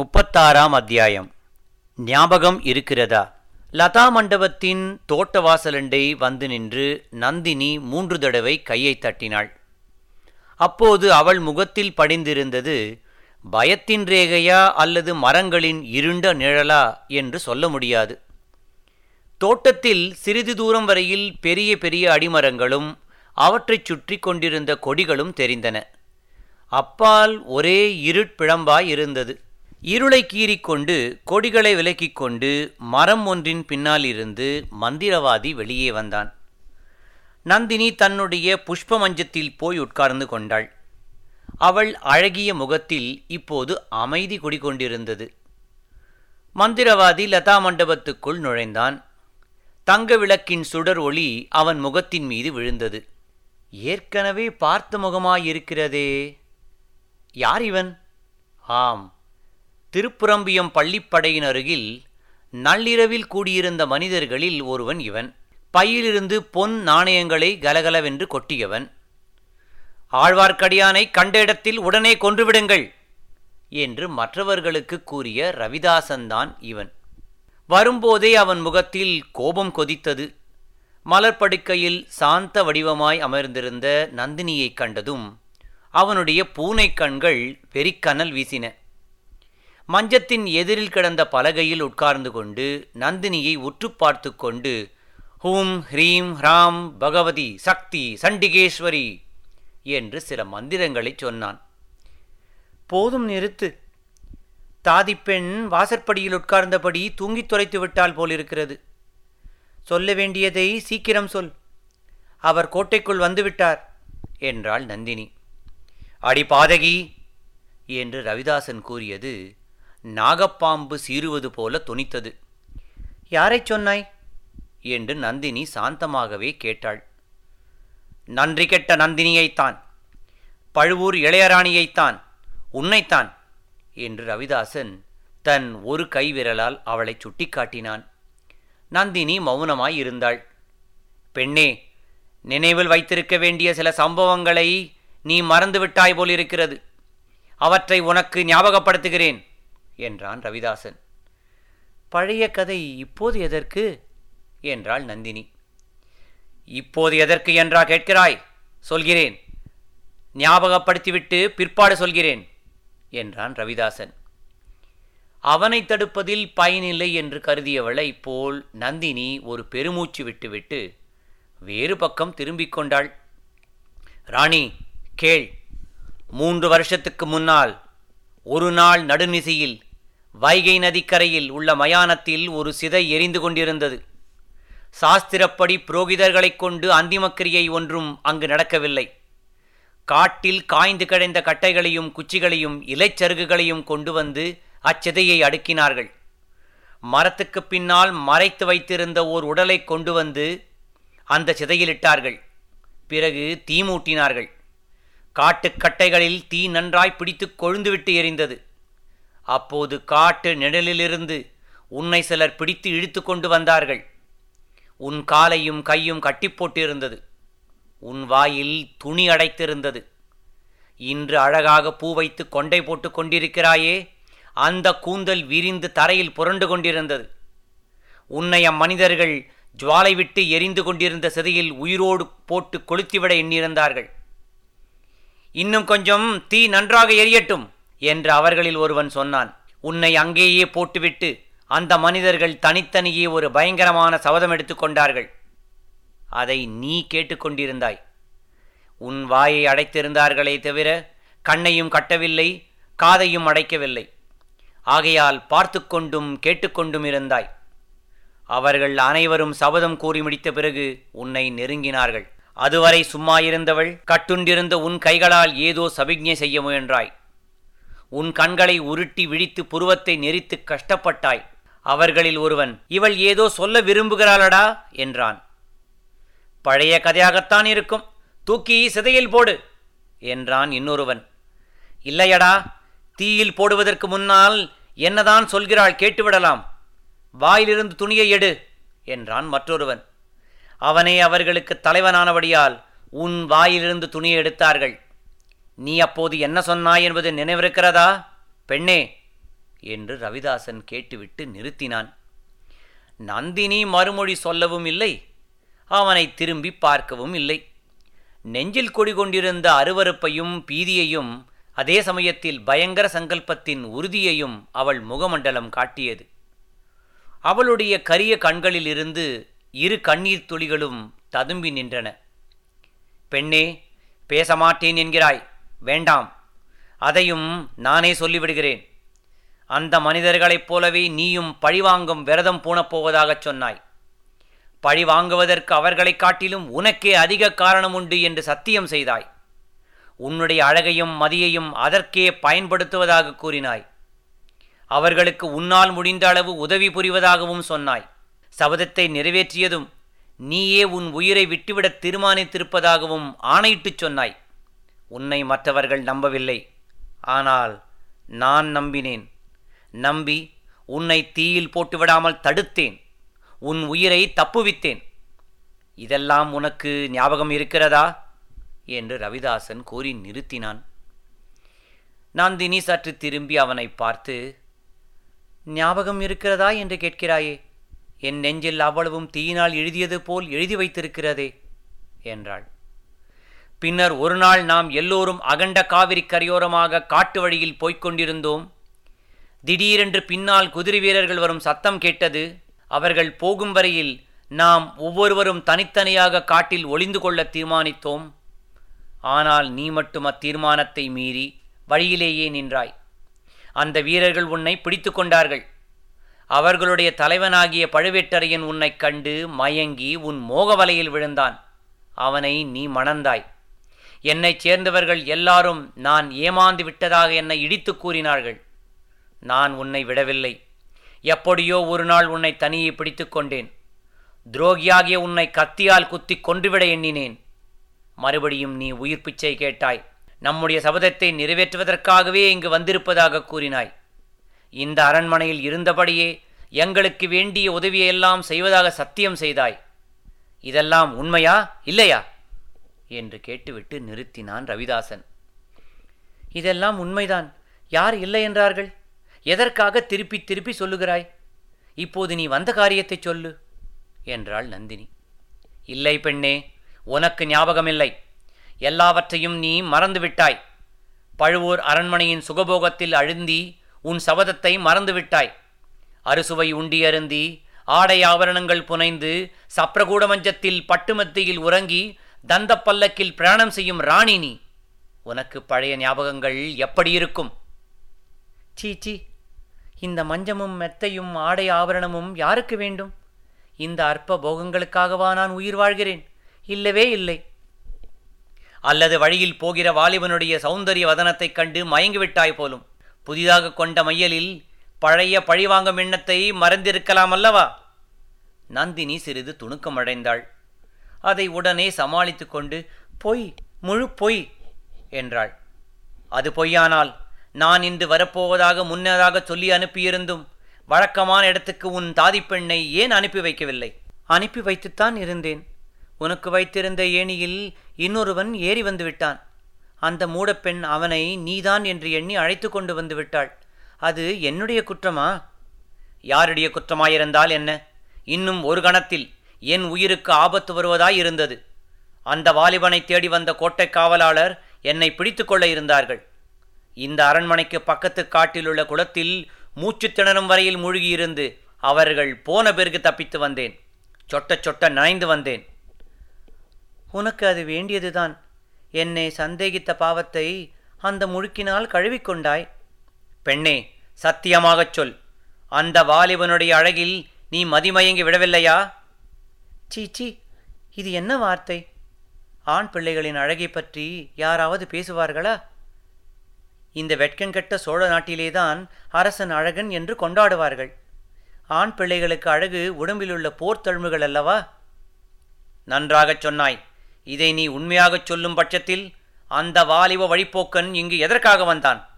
முப்பத்தாறாம் அத்தியாயம். ஞாபகம் இருக்கிறதா? லதா மண்டபத்தின் தோட்ட வாசலண்டை வந்து நின்று நந்தினி மூன்று தடவை கையை தட்டினாள். அப்போது அவள் முகத்தில் படிந்திருந்தது பயத்தின் ரேகையா அல்லது மரங்களின் இருண்ட நிழலா? என்று சொல்ல முடியாது. தோட்டத்தில் சிறிது தூரம் வரையில் பெரிய பெரிய அடிமரங்களும் அவற்றைச் சுற்றி கொண்டிருந்த கொடிகளும் தெரிந்தன. அப்பால் ஒரே இருட்பிழம்பாய் இருந்தது. இருளை கீறிக்கொண்டு கொடிகளை விலக்கிக் கொண்டு மரம் ஒன்றின் பின்னால் இருந்து மந்திரவாதி வெளியே வந்தான். நந்தினி தன்னுடைய புஷ்ப மஞ்சத்தில் போய் உட்கார்ந்து கொண்டாள். அவள் அழகிய முகத்தில் இப்போது அமைதி குடிகொண்டிருந்தது. மந்திரவாதி லதா மண்டபத்துக்குள் நுழைந்தான். தங்க விளக்கின் சுடர் ஒளி அவன் முகத்தின் மீது விழுந்தது. ஏற்கனவே பார்த்த முகமாயிருக்கிறதே. யார் இவன்? ஆம் திருப்புரம்பியம் பள்ளிப்படையின் அருகில் நள்ளிரவில் கூடியிருந்த மனிதர்களில் ஒருவன் இவன். பையிலிருந்து பொன் நாணயங்களை கலகலவென்று கொட்டியவன். ஆழ்வார்க்கடியானை கண்ட இடத்தில் உடனே கொன்றுவிடுங்கள் என்று மற்றவர்களுக்கு கூறிய ரவிதாசன்தான் இவன். வரும்போதே அவன் முகத்தில் கோபம் கொதித்தது. மலர்படுக்கையில் சாந்த வடிவமாய் அமர்ந்திருந்த நந்தினியைக் கண்டதும் அவனுடைய பூனை கண்கள் வெறிக்கனல் வீசின. மஞ்சத்தின் எதிரில் கிடந்த பலகையில் உட்கார்ந்து கொண்டு நந்தினியை உற்று பார்த்து கொண்டு ஹூம் ஹ்ரீம் ஹ்ராம் பகவதி சக்தி சண்டிகேஸ்வரி என்று சில மந்திரங்களைச் சொன்னான். போதும் நிறுத்து. தாதிப்பெண் வாசற்படியில் உட்கார்ந்தபடி தூங்கித் தொலைத்து விட்டால் போலிருக்கிறது. சொல்ல வேண்டியதை சீக்கிரம் சொல். அவர் கோட்டைக்குள் வந்துவிட்டார் என்றாள் நந்தினி. அடி பாதகி என்று ரவிதாசன் கூறியது நாகப்பாம்பு சீறுவது போல துணித்தது. யாரைச் சொன்னாய்? என்று நந்தினி சாந்தமாகவே கேட்டாள். நன்றி கெட்ட நந்தினியைத்தான். பழுவூர் இளையராணியைத்தான். உன்னைத்தான் என்று ரவிதாசன் தன் ஒரு கைவிரலால் அவளை சுட்டிக்காட்டினான். நந்தினி மௌனமாய் இருந்தாள். பெண்ணே நினைவில் வைத்திருக்க வேண்டிய சில சம்பவங்களை நீ மறந்துவிட்டாய் போலிருக்கிறது. அவற்றை உனக்கு ஞாபகப்படுத்துகிறேன். என்றான் ரவிதாசன். பழைய கதை இப்போது எதற்கு? என்றாள் நந்தினி. இப்போது எதற்கு என்றா கேட்கிறாய்? சொல்கிறேன். ஞாபகப்படுத்திவிட்டு பிற்பாடு சொல்கிறேன் என்றான் ரவிதாசன். அவனை தடுப்பதில் பயனில்லை என்று கருதியவளை போல் நந்தினி ஒரு பெருமூச்சு விட்டுவிட்டு வேறு பக்கம் திரும்பிக் கொண்டாள். ராணி கேள். மூன்று வருஷத்துக்கு முன்னால் ஒரு நாள் நடுநிசையில் வைகை நதிக்கரையில் உள்ள மயானத்தில் ஒரு சிதை எரிந்து கொண்டிருந்தது. சாஸ்திரப்படி புரோகிதர்களைக் கொண்டு அந்திமக்கிரியை ஒன்றும் அங்கு நடக்கவில்லை. காட்டில் காய்ந்து கிடந்த கட்டைகளையும் குச்சிகளையும் இலைச்சருகுகளையும் கொண்டு வந்து அச்சிதையை அடுக்கினார்கள். மரத்துக்கு பின்னால் மறைத்து வைத்திருந்த ஓர் உடலை கொண்டு வந்து அந்த சிதையிலிட்டார்கள். பிறகு தீ மூட்டினார்கள். காட்டுக்கட்டைகளில் தீ நன்றாய் பிடித்து கொழுந்துவிட்டு எரிந்தது. அப்போது காட்டு நிழலிலிருந்து உன்னை சிலர் பிடித்து இழுத்து கொண்டு வந்தார்கள். உன் காலையும் கையும் கட்டிப்போட்டிருந்தது உன் வாயில் துணி அடைத்திருந்தது. இன்று அழகாக பூ வைத்து கொண்டை போட்டு கொண்டிருக்கிறாயே அந்த கூந்தல் விரிந்து தரையில் புரண்டு கொண்டிருந்தது. உன்னை அம்மனிதர்கள் ஜுவாலை விட்டு எரிந்து கொண்டிருந்த சிதையில் உயிரோடு போட்டு கொளுத்திவிட எண்ணியிருந்தார்கள். இன்னும் கொஞ்சம் தீ நன்றாக எரியட்டும். என்று அவர்களில் ஒருவன் சொன்னான் உன்னை அங்கேயே போட்டுவிட்டு அந்த மனிதர்கள் தனித்தனியே ஒரு பயங்கரமான சபதம் எடுத்துக்கொண்டார்கள் அதை நீ கேட்டுக்கொண்டிருந்தாய் உன் வாயை அடைத்திருந்தார்களே தவிர கண்ணையும் கட்டவில்லை காதையும் அடைக்கவில்லை. ஆகையால் பார்த்து கொண்டும் கேட்டுக்கொண்டும் இருந்தாய். அவர்கள் அனைவரும் சபதம் கூறி முடித்த பிறகு உன்னை நெருங்கினார்கள். அதுவரை சும்மா இருந்தவள் கட்டுண்டிருந்த உன் கைகளால் ஏதோ சபிக்ஞை செய்ய முயன்றாய். உன் கண்களை உருட்டி விழித்து புருவத்தை நெறித்து கஷ்டப்பட்டாய். அவர்களில் ஒருவன் இவள் ஏதோ சொல்ல விரும்புகிறாளடா? என்றான். பழைய கதையாகத்தான் இருக்கும். தூக்கி சிதையில் போடு என்றான் இன்னொருவன். இல்லையடா தீயில் போடுவதற்கு முன்னால் என்னதான் சொல்கிறாள் கேட்டுவிடலாம். வாயிலிருந்து துணியை எடு என்றான் மற்றொருவன். அவனே அவர்களுக்கு தலைவனானபடியால் உன் வாயிலிருந்து துணியை எடுத்தார்கள். நீ அப்போது என்ன சொன்னாய் என்பது நினைவிருக்கிறதா? பெண்ணே என்று ரவிதாசன் கேட்டுவிட்டு நிறுத்தினான். நந்தினி மறுமொழி சொல்லவும் இல்லை அவனை திரும்பி பார்க்கவும் இல்லை. நெஞ்சில் கொடிகொண்டிருந்த அருவருப்பையும் பீதியையும் அதே சமயத்தில் பயங்கர சங்கல்பத்தின் உறுதியையும் அவள் முகமண்டலம் காட்டியது. அவளுடைய கரிய கண்களிலிருந்து இரு கண்ணீர் துளிகளும் ததும்பி நின்றன. பெண்ணே பேசமாட்டேன் என்கிறாய். வேண்டாம். அதையும் நானே சொல்லிவிடுகிறேன். அந்த மனிதர்களைப் போலவே நீயும் பழிவாங்கும் விரதம் பூணப்போவதாகச் சொன்னாய். பழி வாங்குவதற்கு அவர்களைக் காட்டிலும் உனக்கே அதிக காரணம் உண்டு என்று சத்தியம் செய்தாய். உன்னுடைய அழகையும் மதியையும் அதற்கே பயன்படுத்துவதாக கூறினாய். அவர்களுக்கு உன்னால் முடிந்த அளவு உதவி புரிவதாகவும் சொன்னாய். சபதத்தை நிறைவேற்றியதும் நீயே உன் உயிரை விட்டுவிடத் தீர்மானித்திருப்பதாகவும் ஆணையிட்டுச் சொன்னாய். உன்னை மற்றவர்கள் நம்பவில்லை. ஆனால் நான் நம்பினேன். நம்பி உன்னை தீயில் போட்டுவிடாமல் தடுத்தேன். உன் உயிரை தப்புவித்தேன். இதெல்லாம் உனக்கு ஞாபகம் இருக்கிறதா? என்று ரவிதாசன் கூறி நிறுத்தினான். நந்தினி சற்று திரும்பி அவனை பார்த்து ஞாபகம் இருக்கிறதா? என்று கேட்கிறாயே. என் நெஞ்சில் அவ்வளவும் தீயினால் எழுதியது போல் எழுதி வைத்திருக்கிறதே என்றாள். பின்னர் ஒரு நாள் நாம் எல்லோரும் அகண்ட காவிரி கரையோரமாக காட்டு வழியில் போய்க் கொண்டிருந்தோம் திடீரென்று பின்னால் குதிரை வீரர்கள் வரும் சத்தம் கேட்டது. அவர்கள் போகும் வரையில் நாம் ஒவ்வொருவரும் தனித்தனியாக காட்டில் ஒளிந்து கொள்ள தீர்மானித்தோம். ஆனால் நீ மட்டும் அத்தீர்மானத்தை மீறி வழியிலேயே நின்றாய். அந்த வீரர்கள் உன்னை பிடித்து கொண்டார்கள். அவர்களுடைய தலைவனாகிய பழுவேட்டரையன் உன்னைக் கண்டு மயங்கி உன் மோக வலையில் விழுந்தான். அவனை நீ மணந்தாய். என்னைச் சேர்ந்தவர்கள் எல்லாரும் நான் ஏமாந்து விட்டதாக என்னை இடித்து கூறினார்கள். நான் உன்னை விடவில்லை. எப்படியோ ஒரு நாள் உன்னை தனியே பிடித்து கொண்டேன். துரோகியாகிய உன்னை கத்தியால் குத்தி கொன்றுவிட எண்ணினேன். மறுபடியும் நீ உயிர் பிச்சை கேட்டாய். நம்முடைய சபதத்தை நிறைவேற்றுவதற்காகவே இங்கு வந்திருப்பதாக கூறினாய். இந்த அரண்மனையில் இருந்தபடியே எங்களுக்கு வேண்டிய உதவியெல்லாம் செய்வதாக சத்தியம் செய்தாய். இதெல்லாம் உண்மையா? இல்லையா? என்று கேட்டுவிட்டு நிறுத்தினான் ரவிதாசன். இதெல்லாம் உண்மைதான். யார் இல்லை என்றார்கள்? எதற்காக திருப்பி திருப்பி சொல்லுகிறாய்? இப்போது நீ வந்த காரியத்தை சொல்லு என்றாள் நந்தினி. இல்லை பெண்ணே உனக்கு ஞாபகமில்லை. எல்லாவற்றையும் நீ மறந்துவிட்டாய். பழுவூர் அரண்மனையின் சுகபோகத்தில் அழுந்தி உன் சபதத்தை மறந்துவிட்டாய். அறுசுவை உண்டி அருந்தி ஆடை ஆபரணங்கள் புனைந்து சப்ரகூட மஞ்சத்தில் பட்டுமத்தியில் உறங்கி தந்த பல்லக்கில் பிரயாணம் செய்யும் ராணி நீ. உனக்கு பழைய ஞாபகங்கள் எப்படி இருக்கும்? சீச்சி இந்த மஞ்சமும் மெத்தையும் ஆடை ஆபரணமும் யாருக்கு வேண்டும்? இந்த அற்ப போகங்களுக்காகவா நான் உயிர் வாழ்கிறேன்? இல்லவே இல்லை. அல்லது வழியில் போகிற வாலிபனுடைய சௌந்தரிய வதனத்தைக் கண்டு மயங்கிவிட்டாய் போலும். புதிதாக கொண்ட மையலில் பழைய பழிவாங்கும் எண்ணத்தை மறந்திருக்கலாம் அல்லவா? நந்தினி சிறிது துணுக்கமடைந்தாள். அதை உடனே சமாளித்து கொண்டு பொய் முழு பொய் என்றாள். அது பொய்யானால் நான் இன்று வரப்போவதாக முன்னதாக சொல்லி அனுப்பியிருந்தும் வழக்கமான இடத்துக்கு உன் தாதிப்பெண்ணை ஏன் அனுப்பி வைக்கவில்லை? அனுப்பி வைத்துத்தான் இருந்தேன். உனக்கு வைத்திருந்த ஏணியில் இன்னொருவன் ஏறி வந்து விட்டான். அந்த மூடப்பெண் அவனை நீதான் என்று எண்ணி அழைத்து கொண்டு வந்து விட்டாள். அது என்னுடைய குற்றமா? யாருடைய குற்றமாயிருந்தால் என்ன? இன்னும் ஒரு கணத்தில் என் உயிருக்கு ஆபத்து வருவதாய் இருந்தது. அந்த வாலிபனை தேடி வந்த கோட்டை காவலாளர் என்னை பிடித்து கொள்ள இருந்தார்கள். இந்த அரண்மனைக்கு பக்கத்து காட்டிலுள்ள குளத்தில் மூச்சு திணறும் வரையில் மூழ்கியிருந்து அவர்கள் போன பிறகு தப்பித்து வந்தேன். சொட்ட சொட்ட நனைந்து வந்தேன். உனக்கு அது வேண்டியதுதான். என்னை சந்தேகித்த பாவத்தை அந்த முழுக்கினால் கழுவிக்கொண்டாய் பெண்ணே சத்தியமாகச் சொல். அந்த வாலிபனுடைய அழகில் நீ மதிமயங்கி விடவில்லையா? சீச்சி இது என்ன வார்த்தை? ஆண் பிள்ளைகளின் அழகை பற்றி யாராவது பேசுவார்களா? இந்த வெட்கங்கெட்ட சோழ நாட்டிலேதான் அரசன் அழகன் என்று கொண்டாடுவார்கள். ஆண் பிள்ளைகளுக்கு அழகு உடம்பிலுள்ள போர்த்தழும்புகள் அல்லவா? நன்றாகச் சொன்னாய். இதை நீ உண்மையாகச் சொல்லும் பட்சத்தில் அந்த வாலிப வழிப்போக்கன் இங்கு எதற்காக வந்தான்?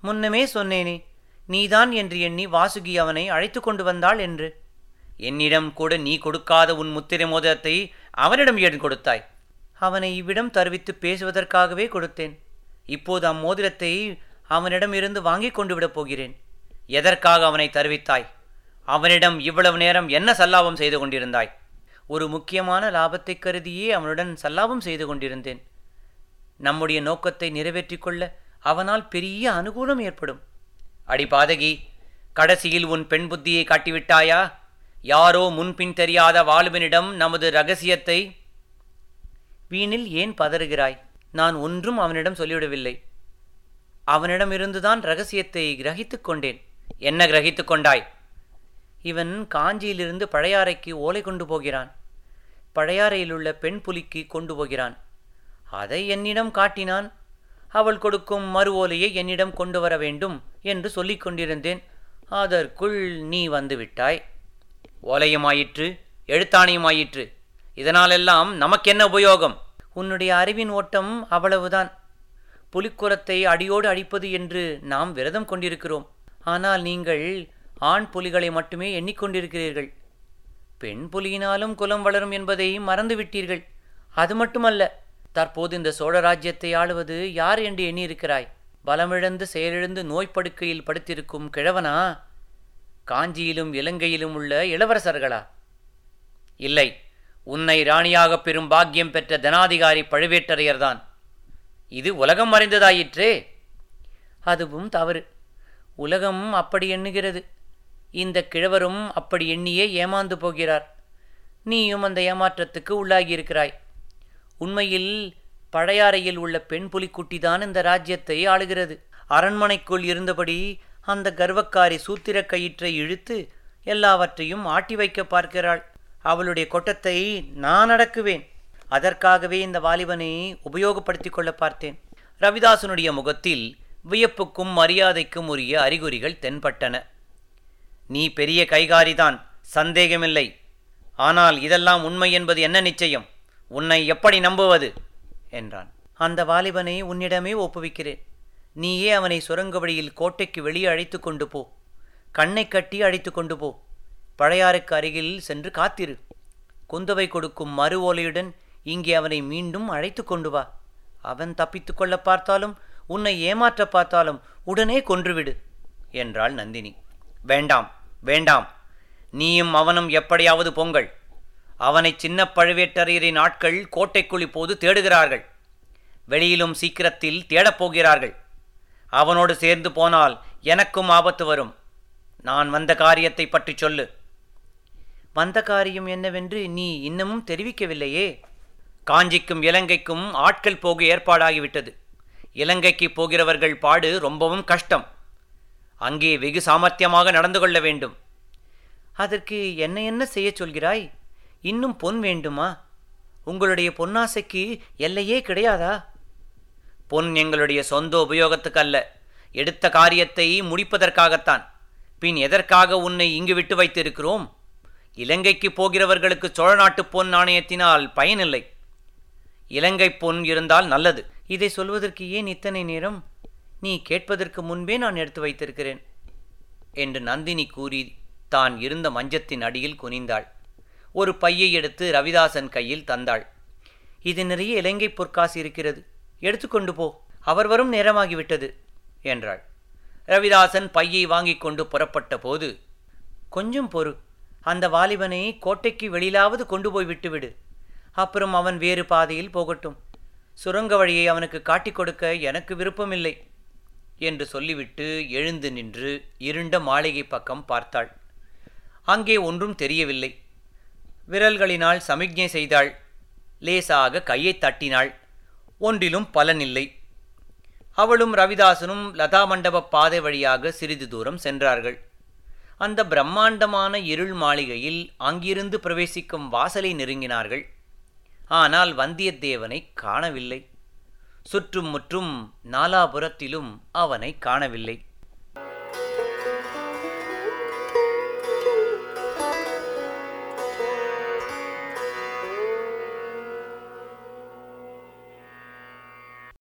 முன்னமே சொன்னேனே நீதான் என்று எண்ணி வாசுகி அவனை அழைத்து கொண்டு வந்தாள் என்று. என்னிடம் கூட நீ கொடுக்காத உன் முத்திரை மோதிரத்தை அவனிடம் ஏன் கொடுத்தாய்? அவனை இவ்விடம் தருவித்து பேசுவதற்காகவே கொடுத்தேன். இப்போது அம்மோதிரத்தை அவனிடம் இருந்து வாங்கிக் கொண்டு விடப் போகிறேன். எதற்காக அவனை தருவித்தாய்? அவனிடம் இவ்வளவு நேரம் என்ன சல்லாபம் செய்து கொண்டிருந்தாய்? ஒரு முக்கியமான லாபத்தை கருதியே அவனுடன் சல்லாபம் செய்து கொண்டிருந்தேன். நம்முடைய நோக்கத்தை நிறைவேற்றிக் கொள்ள அவனால் பெரிய அனுகூலம் ஏற்படும். அடி பாதகி கடைசியில் உன் பெண் புத்தியை காட்டிவிட்டாயா? யாரோ முன்பின் தெரியாத வாலுவனிடம் நமது ரகசியத்தை வீணில் ஏன் பதறுகிறாய்? நான் ஒன்றும் அவனிடம் சொல்லிவிடவில்லை. அவனிடமிருந்துதான் ரகசியத்தை கிரகித்துக் கொண்டேன். என்ன கிரகித்துக் கொண்டாய்? இவன் காஞ்சியிலிருந்து பழையாறைக்கு ஓலை கொண்டு போகிறான். பழையாறையிலுள்ள பெண் புலிக்கு கொண்டு போகிறான். அதை என்னிடம் காட்டினான். அவள் கொடுக்கும் மறு ஓலையை என்னிடம் கொண்டு வர வேண்டும் என்று சொல்லிக் கொண்டிருந்தேன். அதற்குள் நீ வந்துவிட்டாய் ஓலையுமாயிற்று எழுத்தாணையுமாயிற்று. இதனாலெல்லாம் நமக்கென்ன உபயோகம்? உன்னுடைய அறிவின் ஓட்டம் அவ்வளவுதான். புலிக்குரத்தை அடியோடு அடிப்பது என்று நாம் விரதம் கொண்டிருக்கிறோம். ஆனால் நீங்கள் ஆண் புலிகளை மட்டுமே எண்ணிக்கொண்டிருக்கிறீர்கள். பெண் புலியினாலும் குலம் வளரும் என்பதை மறந்துவிட்டீர்கள். அது மட்டுமல்ல தற்போது இந்த சோழ ராஜ்யத்தை ஆளுவது யார் என்று எண்ணியிருக்கிறாய்? பலமிழந்து செயலிழந்து நோய்ப்படுக்கையில் படுத்திருக்கும் கிழவனா? காஞ்சியிலும் இலங்கையிலும் உள்ள இளவரசர்களா? இல்லை உன்னை ராணியாகப் பெறும் பாக்கியம் பெற்ற தனாதிகாரி பழுவேட்டரையர்தான். இது உலகம் மறைந்ததாயிற்றே அதுவும் தவறு. உலகம் அப்படி எண்ணுகிறது. இந்த கிழவரும் அப்படி எண்ணியே ஏமாந்து போகிறார். நீயும் அந்த ஏமாற்றத்துக்கு உள்ளாகியிருக்கிறாய். உண்மையில் பழையாறையில் உள்ள பெண் புலிக்குட்டிதான் இந்த ராஜ்யத்தை ஆளுகிறது. அரண்மனைக்குள் இருந்தபடி அந்த கர்வக்காரி சூத்திர கயிற்றை இழுத்து எல்லாவற்றையும் ஆட்டி வைக்க பார்க்கிறாள். அவளுடைய கொட்டத்தை நான் அடக்குவேன். அதற்காகவே இந்த வாலிபனை உபயோகப்படுத்திக் கொள்ள பார்த்தேன். ரவிதாசனுடைய முகத்தில் வியப்புக்கும் மரியாதைக்கும் உரிய அறிகுறிகள் தென்பட்டன. நீ பெரிய கைகாரிதான் சந்தேகமில்லை. ஆனால் இதெல்லாம் உண்மை என்பது என்ன நிச்சயம்? உன்னை எப்படி நம்புவது? என்றான். அந்த வாலிபனை உன்னிடமே ஒப்புவிக்கிறேன். நீயே அவனை சுரங்க வழியில் கோட்டைக்கு வெளியே அழைத்து கொண்டு போ. கண்ணை கட்டி அழைத்து கொண்டு போ. பழையாறுக்கு அருகில் சென்று காத்திரு. குந்தவை கொடுக்கும் மறு ஓலையுடன் இங்கே அவனை மீண்டும் அழைத்து கொண்டு வா. அவன் தப்பித்து கொள்ள பார்த்தாலும் உன்னை ஏமாற்ற பார்த்தாலும் உடனே கொன்றுவிடு என்றாள் நந்தினி. வேண்டாம் வேண்டாம். நீயும் அவனும் எப்படியாவது பொங்கல் அவனை சின்ன பழுவேட்டரையரின் ஆட்கள் கோட்டைக்குள் இப்போது தேடுகிறார்கள். வெளியிலும் சீக்கிரத்தில் தேடப்போகிறார்கள் அவனோடு சேர்ந்து போனால் எனக்கும் ஆபத்து வரும். நான் வந்த காரியத்தை பற்றி சொல்லு. வந்த காரியம் என்னவென்று நீ இன்னமும் தெரிவிக்கவில்லையே? காஞ்சிக்கும் இலங்கைக்கும் ஆட்கள் போக ஏற்பாடாகிவிட்டது. இலங்கைக்கு போகிறவர்கள் பாடு ரொம்பவும் கஷ்டம். அங்கே வெகு சாமர்த்தியமாக நடந்து கொள்ள வேண்டும். அதற்கு என்ன என்ன செய்யச் சொல்கிறாய்? இன்னும் பொன் வேண்டுமா? உங்களுடைய பொன்னாசைக்கு எல்லையே கிடையாதா? பொன் எங்களுடைய சொந்த உபயோகத்துக்கு அல்ல எடுத்த காரியத்தை முடிப்பதற்காகத்தான். பின் எதற்காக உன்னை இங்கு விட்டு வைத்திருக்கிறோம்? இலங்கைக்கு போகிறவர்களுக்கு சோழ நாட்டு பொன் நாணயத்தினால் பயனில்லை. இலங்கை பொன் இருந்தால் நல்லது. இதை சொல்வதற்கு ஏன் இத்தனை நேரம்? நீ கேட்பதற்கு முன்பே நான் எடுத்து வைத்திருக்கிறேன். என்று நந்தினி கூறி தான் இருந்த மஞ்சத்தின் அடியில் குனிந்தாள். ஒரு பையை எடுத்து ரவிதாசன் கையில் தந்தாள். இது நிறைய இலங்கை பொற்காசு இருக்கிறது. எடுத்துக்கொண்டு போ அவர் வரும் நேரமாகிவிட்டது என்றாள். ரவிதாசன் பையை வாங்கிக் கொண்டு புறப்பட்ட போது கொஞ்சம் பொறு அந்த வாலிபனை கோட்டைக்கு வெளியிலாவது கொண்டு போய் விட்டுவிடு அப்புறம் அவன் வேறு பாதையில் போகட்டும். சுரங்க வழியை அவனுக்கு காட்டிக் கொடுக்க எனக்கு விருப்பமில்லை என்று சொல்லிவிட்டு எழுந்து நின்று இருண்ட மாளிகை பக்கம் பார்த்தாள். அங்கே ஒன்றும் தெரியவில்லை. விரல்களினால் சமிக்ஞை செய்தாள். லேசாக கையை தட்டினாள். ஒன்றிலும் பலனில்லை அவளும் ரவிதாசனும் லதா மண்டப பாதை வழியாக சிறிது தூரம் சென்றார்கள். அந்த பிரம்மாண்டமான இருள் மாளிகையில் அங்கிருந்து பிரவேசிக்கும் வாசலை நெருங்கினார்கள். ஆனால் வந்தியத்தேவனை காணவில்லை. சுற்றும் முற்றும் நாலாபுரத்திலும் அவனை காணவில்லை.